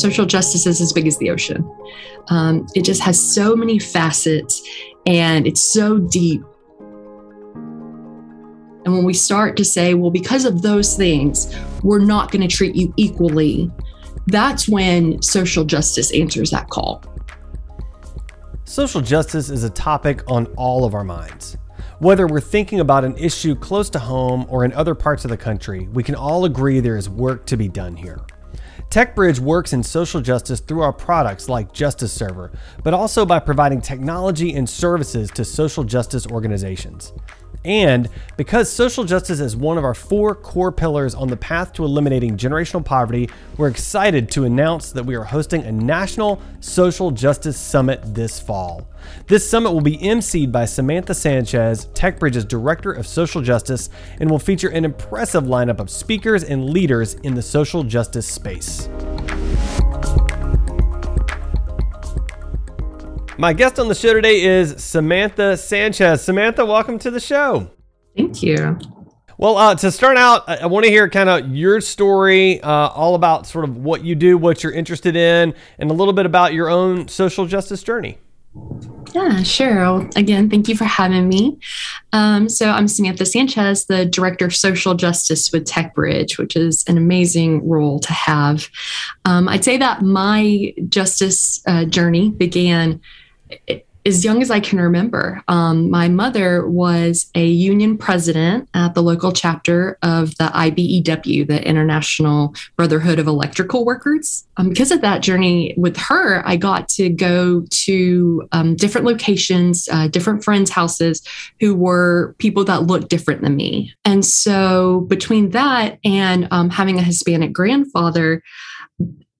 social justice is as big as the ocean. Um, it just has so many facets and it's so deep. And when we start to say, well, because of those things, we're not going to treat you equally, that's when social justice answers that call. Social justice is a topic on all of our minds. Whether we're thinking about an issue close to home or in other parts of the country, we can all agree there is work to be done here. TechBridge works in social justice through our products like Justice Server, but also by providing technology and services to social justice organizations. And because social justice is one of our four core pillars on the path to eliminating generational poverty, we're excited to announce that we are hosting a National Social Justice Summit this fall. This summit will be emceed by Samantha Sanchez, TechBridge's Director of Social Justice, and will feature an impressive lineup of speakers and leaders in the social justice space. My guest on the show today is Samantha Sanchez. Samantha, welcome to the show. Thank you. Well, uh, to start out, I, I want to hear kind of your story, uh, all about sort of what you do, what you're interested in, and a little bit about your own social justice journey. Yeah, sure. Well, again, thank you for having me. Um, so, I'm Samantha Sanchez, the Director of Social Justice with TechBridge, which is an amazing role to have. Um, I'd say that my justice uh, journey began as young as I can remember. Um, my mother was a union president at the local chapter of the IBEW, the International Brotherhood of Electrical Workers. Um, because of that journey with her, I got to go to um, different locations, uh, different friends' houses who were people that looked different than me. And so, between that and um, having a Hispanic grandfather,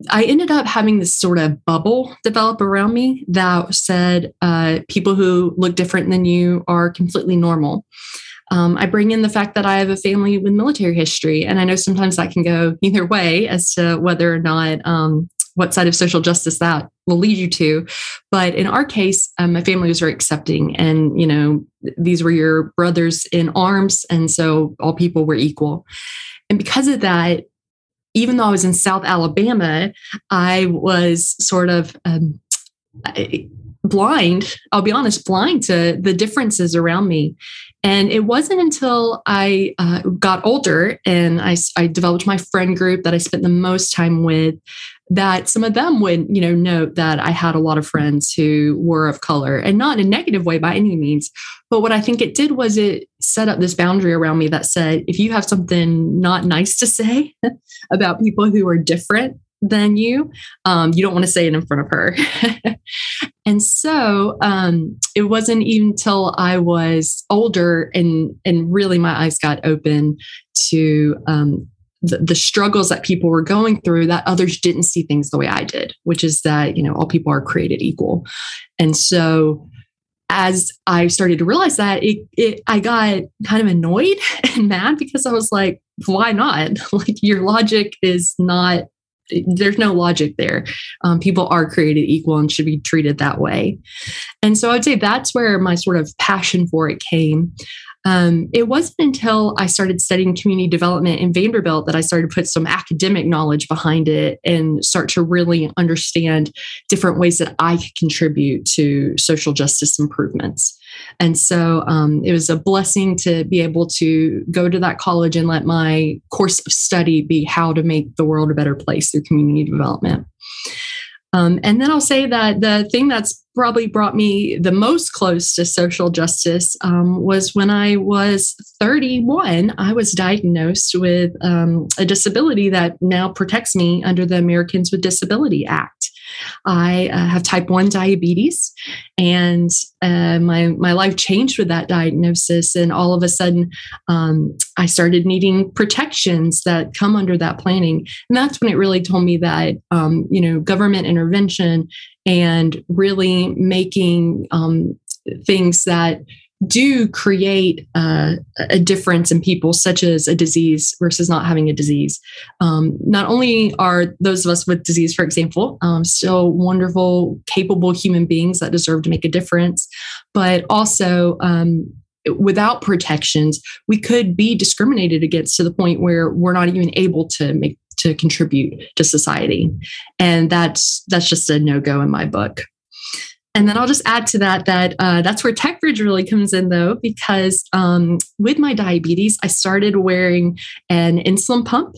I ended up having this sort of bubble develop around me that said uh, people who look different than you are completely normal. Um, I bring in the fact that I have a family with military history, and I know sometimes that can go either way as to whether or not um, what side of social justice that will lead you to. But in our case, um, my family was very accepting, and you know these were your brothers in arms, and so all people were equal. And because of that, even though I was in South Alabama, I was sort of um, blind, I'll be honest, blind to the differences around me. And it wasn't until I uh, got older and I, I developed my friend group that I spent the most time with that some of them would, you know, note that I had a lot of friends who were of color and not in a negative way by any means. But what I think it did was it set up this boundary around me that said, if you have something not nice to say about people who are different than you, um, you don't want to say it in front of her. and so um, it wasn't even until I was older and and really my eyes got open to um, the, the, struggles that people were going through that others didn't see things the way I did, which is that, you know, all people are created equal. And so as I started to realize that, it, it I got kind of annoyed and mad because I was like, why not? like your logic is not there's no logic there. Um, people are created equal and should be treated that way. And so I'd say that's where my sort of passion for it came. Um, it wasn't until I started studying community development in Vanderbilt that I started to put some academic knowledge behind it and start to really understand different ways that I could contribute to social justice improvements. And so um, it was a blessing to be able to go to that college and let my course of study be how to make the world a better place through community development. Um, and then I'll say that the thing that's probably brought me the most close to social justice um, was when I was 31. I was diagnosed with um, a disability that now protects me under the Americans with Disability Act. I uh, have type 1 diabetes, and uh, my, my life changed with that diagnosis. And all of a sudden, um, I started needing protections that come under that planning. And that's when it really told me that, um, you know, government intervention and really making um, things that do create uh, a difference in people, such as a disease versus not having a disease. Um, not only are those of us with disease, for example, um, still wonderful, capable human beings that deserve to make a difference, but also um, without protections, we could be discriminated against to the point where we're not even able to make to contribute to society. And that's that's just a no-go in my book. And then I'll just add to that that uh, that's where TechBridge really comes in, though, because um, with my diabetes, I started wearing an insulin pump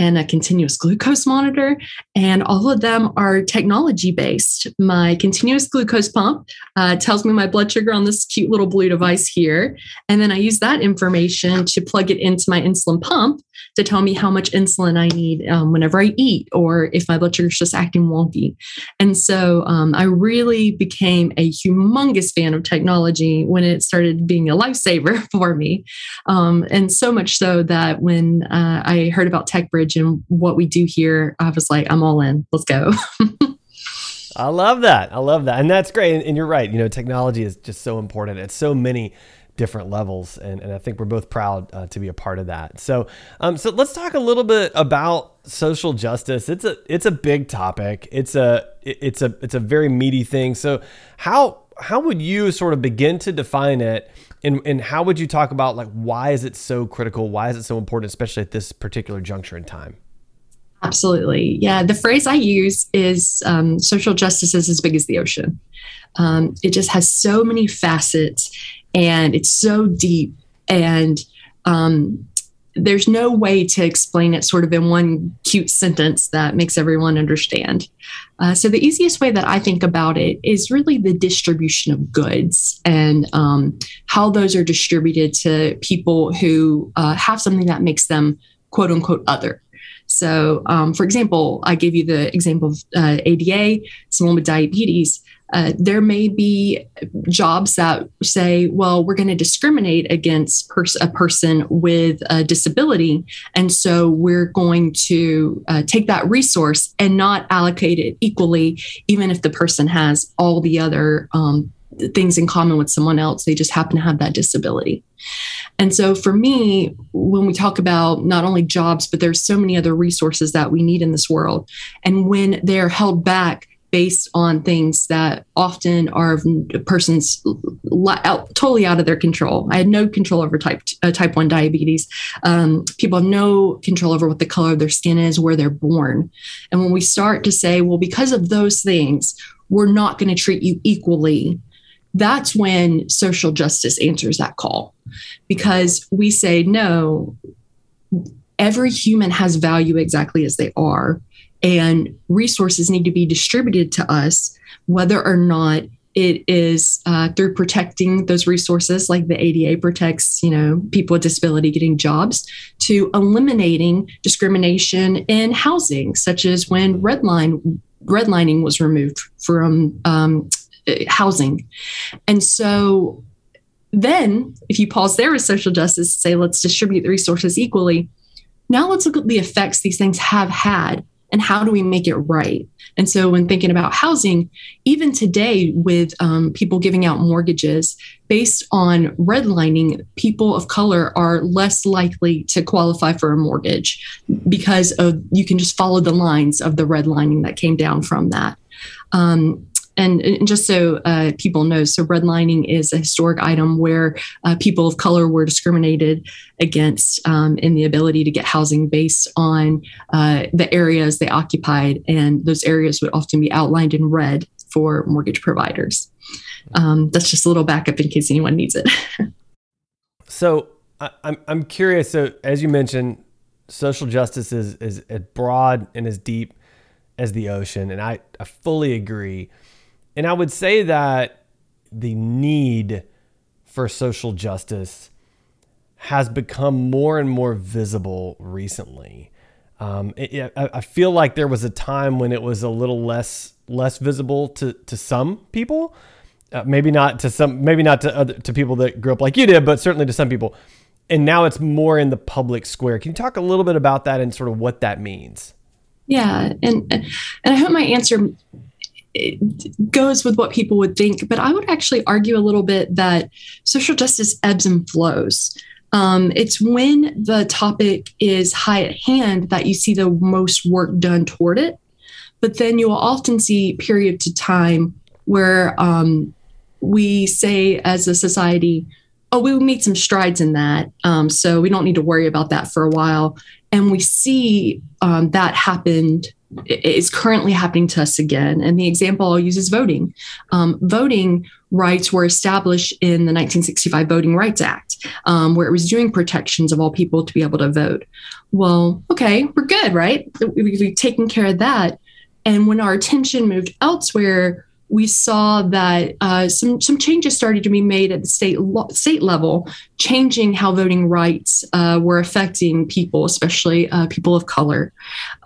and a continuous glucose monitor. And all of them are technology based. My continuous glucose pump uh, tells me my blood sugar on this cute little blue device here. And then I use that information to plug it into my insulin pump to tell me how much insulin I need um, whenever I eat or if my blood sugar is just acting wonky. And so um, I really became a humongous fan of technology when it started being a lifesaver for me. Um, and so much so that when uh, I heard about TechBridge and what we do here, I was like, I'm all in. Let's go. I love that. I love that. And that's great. And, and, you're right. You know, technology is just so important at so many different levels. And, and I think we're both proud uh, to be a part of that. So, um, so let's talk a little bit about social justice. It's a, it's a big topic. It's a, it's a, it's a very meaty thing. So how, how would you sort of begin to define it? And, and how would you talk about like, why is it so critical? Why is it so important, especially at this particular juncture in time? Absolutely. Yeah. The phrase I use is um, social justice is as big as the ocean. Um, it just has so many facets and it's so deep. And um, there's no way to explain it sort of in one cute sentence that makes everyone understand. Uh, so, the easiest way that I think about it is really the distribution of goods and um, how those are distributed to people who uh, have something that makes them quote unquote other. So, um, for example, I gave you the example of uh, ADA, someone with diabetes. Uh, there may be jobs that say, well, we're going to discriminate against pers- a person with a disability. And so we're going to uh, take that resource and not allocate it equally, even if the person has all the other um, things in common with someone else. They just happen to have that disability. And so for me, when we talk about not only jobs, but there's so many other resources that we need in this world. And when they're held back based on things that often are a person's totally out of their control. I had no control over type uh, type one diabetes. Um, people have no control over what the color of their skin is, where they're born. And when we start to say, well, because of those things, we're not going to treat you equally that's when social justice answers that call. Because we say, no, every human has value exactly as they are, and resources need to be distributed to us, whether or not it is uh, through protecting those resources like the ada protects you know people with disability getting jobs to eliminating discrimination in housing such as when redline redlining was removed from um, housing. And so then, if you pause there with social justice, say, let's distribute the resources equally. Now let's look at the effects these things have had and how do we make it right? And so, when thinking about housing, even today, with um, people giving out mortgages based on redlining, people of color are less likely to qualify for a mortgage because of you can just follow the lines of the redlining that came down from that. Um, and, and just so uh, people know, so redlining is a historic item where uh, people of color were discriminated against um, in the ability to get housing based on uh, the areas they occupied, and those areas would often be outlined in red for mortgage providers. Um, that's just a little backup in case anyone needs it. so I, I'm I'm curious. So as you mentioned, social justice is is as broad and as deep as the ocean, and I, I fully agree. And I would say that the need for social justice has become more and more visible recently. Um, it, I feel like there was a time when it was a little less less visible to to some people, uh, maybe not to some, maybe not to other to people that grew up like you did, but certainly to some people. And now it's more in the public square. Can you talk a little bit about that and sort of what that means? Yeah, and and I hope my answer goes with what people would think, but I would actually argue a little bit that social justice ebbs and flows. Um, it's when the topic is high at hand that you see the most work done toward it. But then you will often see periods of time where um, we say, as a society, oh, we made some strides in that. Um, so we don't need to worry about that for a while. And we see um, that happened is currently happening to us again. And the example I'll use is voting. Um, voting rights were established in the 1965 Voting Rights Act, um, where it was doing protections of all people to be able to vote. Well, okay, we're good, right? We've taken care of that. And when our attention moved elsewhere, we saw that uh, some some changes started to be made at the state lo- state level, changing how voting rights uh, were affecting people, especially uh, people of color.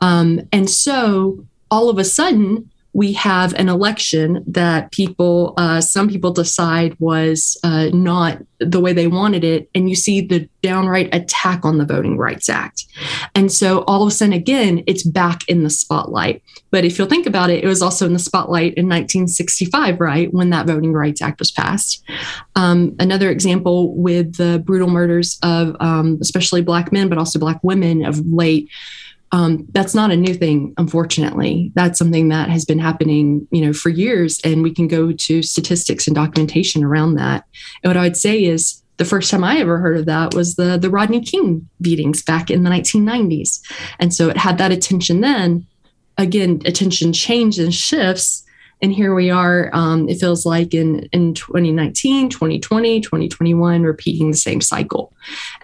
Um, and so, all of a sudden, we have an election that people, uh, some people decide was uh, not the way they wanted it. And you see the downright attack on the Voting Rights Act. And so all of a sudden, again, it's back in the spotlight. But if you'll think about it, it was also in the spotlight in 1965, right, when that Voting Rights Act was passed. Um, another example with the brutal murders of um, especially Black men, but also Black women of late um, that's not a new thing, unfortunately. That's something that has been happening, you know, for years, and we can go to statistics and documentation around that. And what I would say is, the first time I ever heard of that was the the Rodney King beatings back in the 1990s, and so it had that attention then. Again, attention changes and shifts, and here we are. Um, it feels like in in 2019, 2020, 2021, repeating the same cycle.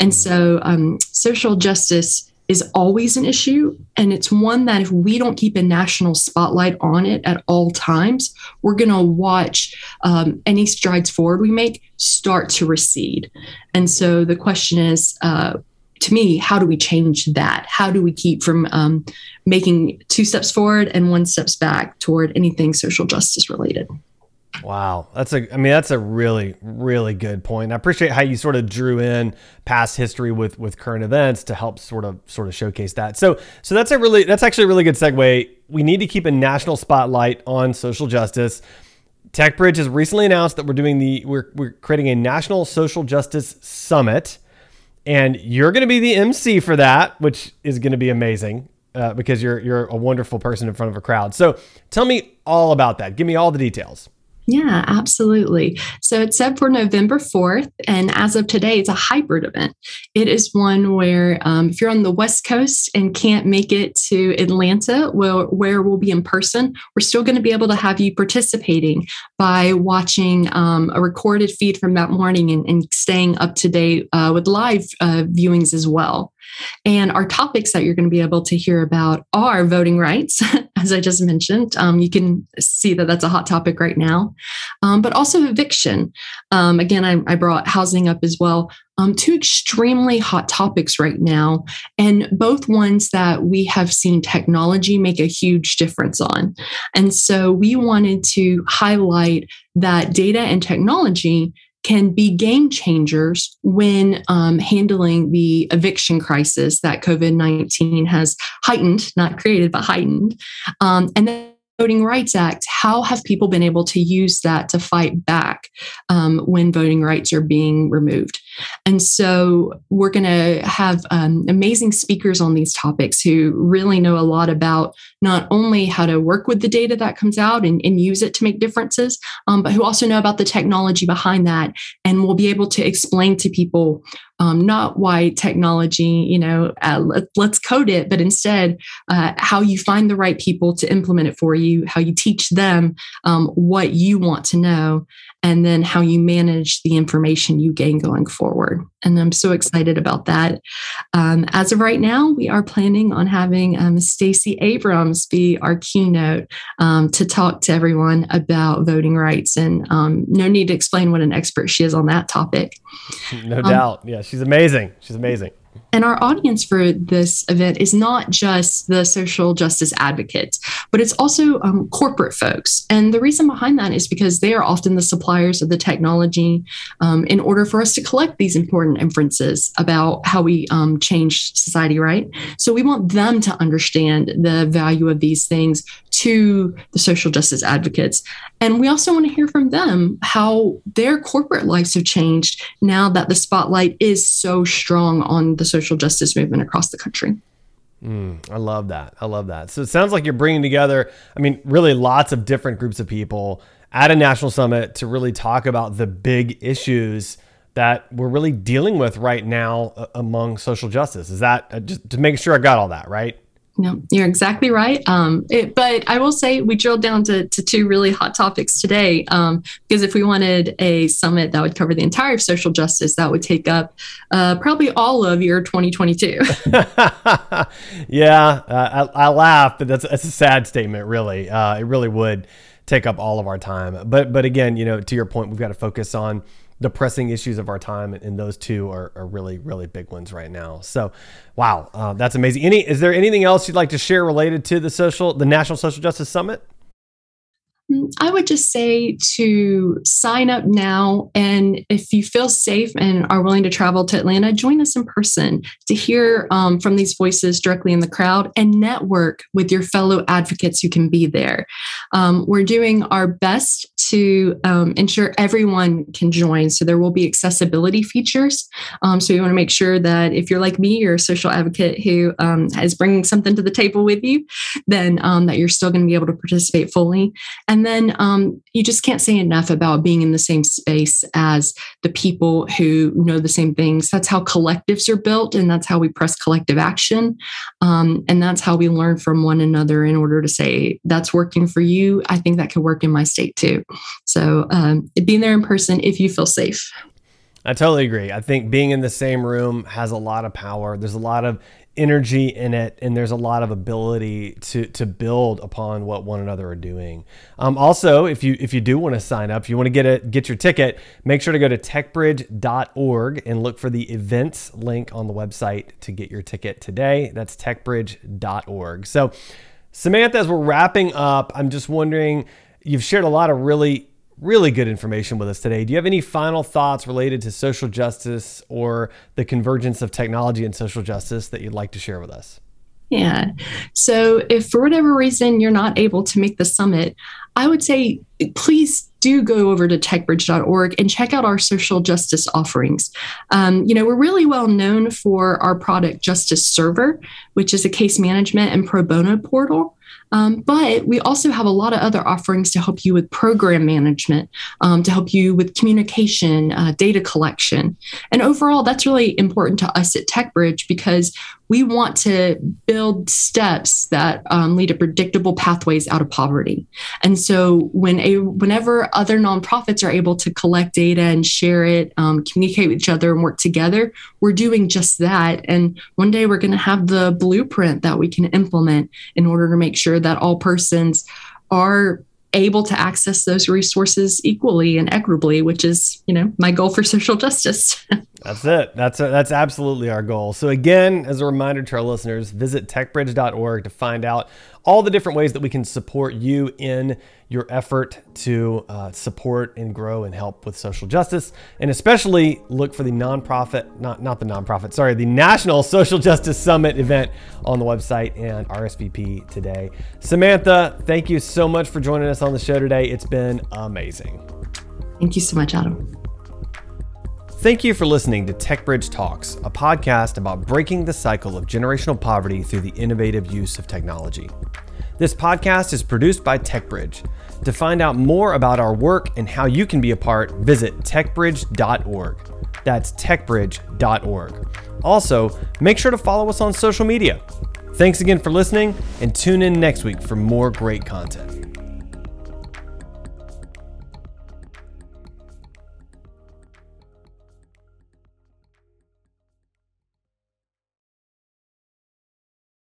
And so, um, social justice is always an issue. And it's one that if we don't keep a national spotlight on it at all times, we're going to watch um, any strides forward we make start to recede. And so the question is, uh, to me, how do we change that? How do we keep from um, making two steps forward and one steps back toward anything social justice related? Wow, that's a. I mean, that's a really, really good point. I appreciate how you sort of drew in past history with with current events to help sort of sort of showcase that. So, so that's a really that's actually a really good segue. We need to keep a national spotlight on social justice. TechBridge has recently announced that we're doing the we're we're creating a national social justice summit, and you're going to be the MC for that, which is going to be amazing. Uh, because you're you're a wonderful person in front of a crowd. So tell me all about that. Give me all the details. Yeah, absolutely. So it's set for November 4th. And as of today, it's a hybrid event. It is one where um, if you're on the West Coast and can't make it to Atlanta, well, where we'll be in person, we're still going to be able to have you participating by watching um, a recorded feed from that morning and, and staying up to date uh, with live uh, viewings as well. And our topics that you're going to be able to hear about are voting rights, as I just mentioned. Um, you can see that that's a hot topic right now, um, but also eviction. Um, again, I, I, brought housing up as well. Um, two extremely hot topics right now, and both ones that we have seen technology make a huge difference on. And so we wanted to highlight that data and technology can be game changers when um, handling the eviction crisis that COVID 19 has heightened, not created, but heightened. Um, and then Voting Rights Act, how have people been able to use that to fight back um, when voting rights are being removed? And so we're going to have um, amazing speakers on these topics who really know a lot about not only how to work with the data that comes out and, and use it to make differences, um, but who also know about the technology behind that and we'll be able to explain to people um, not why technology, you know, uh, let, us code it, but instead uh, how you find the right people to implement it for you, how you teach them um, what you want to know, and then how you manage the information you gain going forward. And I'm so excited about that. Um, as of right now, we are planning on having um, Stacey Abrams be our keynote um, to talk to everyone about voting rights. And um, no need to explain what an expert she is on that topic. No um, doubt. Yeah, she's amazing. She's amazing. And our audience for this event is not just the social justice advocates, but it's also um, corporate folks. And the reason behind that is because they are often the suppliers of the technology um, in order for us to collect these important inferences about how we um, change society, right? So we want them to understand the value of these things to the social justice advocates. And we also want to hear from them how their corporate lives have changed now that the spotlight is so strong on the social justice movement across the country. Mm, I love that. I love that. So it sounds like you're bringing together, I mean, really lots of different groups of people at a national summit to really talk about the big issues that we're really dealing with right now among social justice. Is that uh, just to make sure I got all that right? No, you're exactly right. Um, it, but I will say we drilled down to, to two really hot topics today. Um, because if we wanted a summit that would cover the entire social justice, that would take up uh, probably all of your 2022. yeah, uh, I, I, laugh, but that's, that's a sad statement, really. Uh, it really would take up all of our time. But but again, you know, to your point, we've got to focus on the pressing issues of our time, and those two are, are really, really big ones right now. So, wow, uh, that's amazing. Any is there anything else you'd like to share related to the social, the National Social Justice Summit? I would just say to sign up now. And if you feel safe and are willing to travel to Atlanta, join us in person to hear um, from these voices directly in the crowd and network with your fellow advocates who can be there. Um, we're doing our best to um, ensure everyone can join. So there will be accessibility features. Um, so you want to make sure that if you're like me, you're a social advocate who um, is bringing something to the table with you, then um, that you're still going to be able to participate fully. And and then um, you just can't say enough about being in the same space as the people who know the same things. That's how collectives are built, and that's how we press collective action. Um, and that's how we learn from one another in order to say, that's working for you. I think that could work in my state too. So um, being there in person if you feel safe. I totally agree. I think being in the same room has a lot of power. There's a lot of energy in it and there's a lot of ability to to build upon what one another are doing. Um, also if you if you do want to sign up if you want to get a get your ticket make sure to go to techbridge.org and look for the events link on the website to get your ticket today. That's techbridge.org so samantha as we're wrapping up i'm just wondering you've shared a lot of really really good information with us today. Do you have any final thoughts related to social justice or the convergence of technology and social justice that you'd like to share with us? Yeah. So, if for whatever reason you're not able to make the summit, I would say please do go over to techbridge.org and check out our social justice offerings. Um, you know, we're really well known for our product Justice Server, which is a case management and pro bono portal. Um, but we also have a lot of other offerings to help you with program management, um, to help you with communication, uh, data collection. And overall, that's really important to us at TechBridge because we want to build steps that um, lead to predictable pathways out of poverty. And so, when a whenever other nonprofits are able to collect data and share it, um, communicate with each other, and work together, we're doing just that. And one day, we're going to have the blueprint that we can implement in order to make sure that all persons are able to access those resources equally and equitably, which is, you know, my goal for social justice. that's it. That's a, that's absolutely our goal. So again, as a reminder to our listeners, visit techbridge.org to find out all the different ways that we can support you in your effort to uh, support and grow and help with social justice, and especially look for the nonprofit, not not the nonprofit, sorry, the National Social Justice Summit event on the website and RSVP today. Samantha, thank you so much for joining us on the show today. It's been amazing. Thank you so much, Adam. Thank you for listening to TechBridge Talks, a podcast about breaking the cycle of generational poverty through the innovative use of technology. This podcast is produced by TechBridge. To find out more about our work and how you can be a part, visit techbridge.org. That's techbridge.org. Also, make sure to follow us on social media. Thanks again for listening and tune in next week for more great content.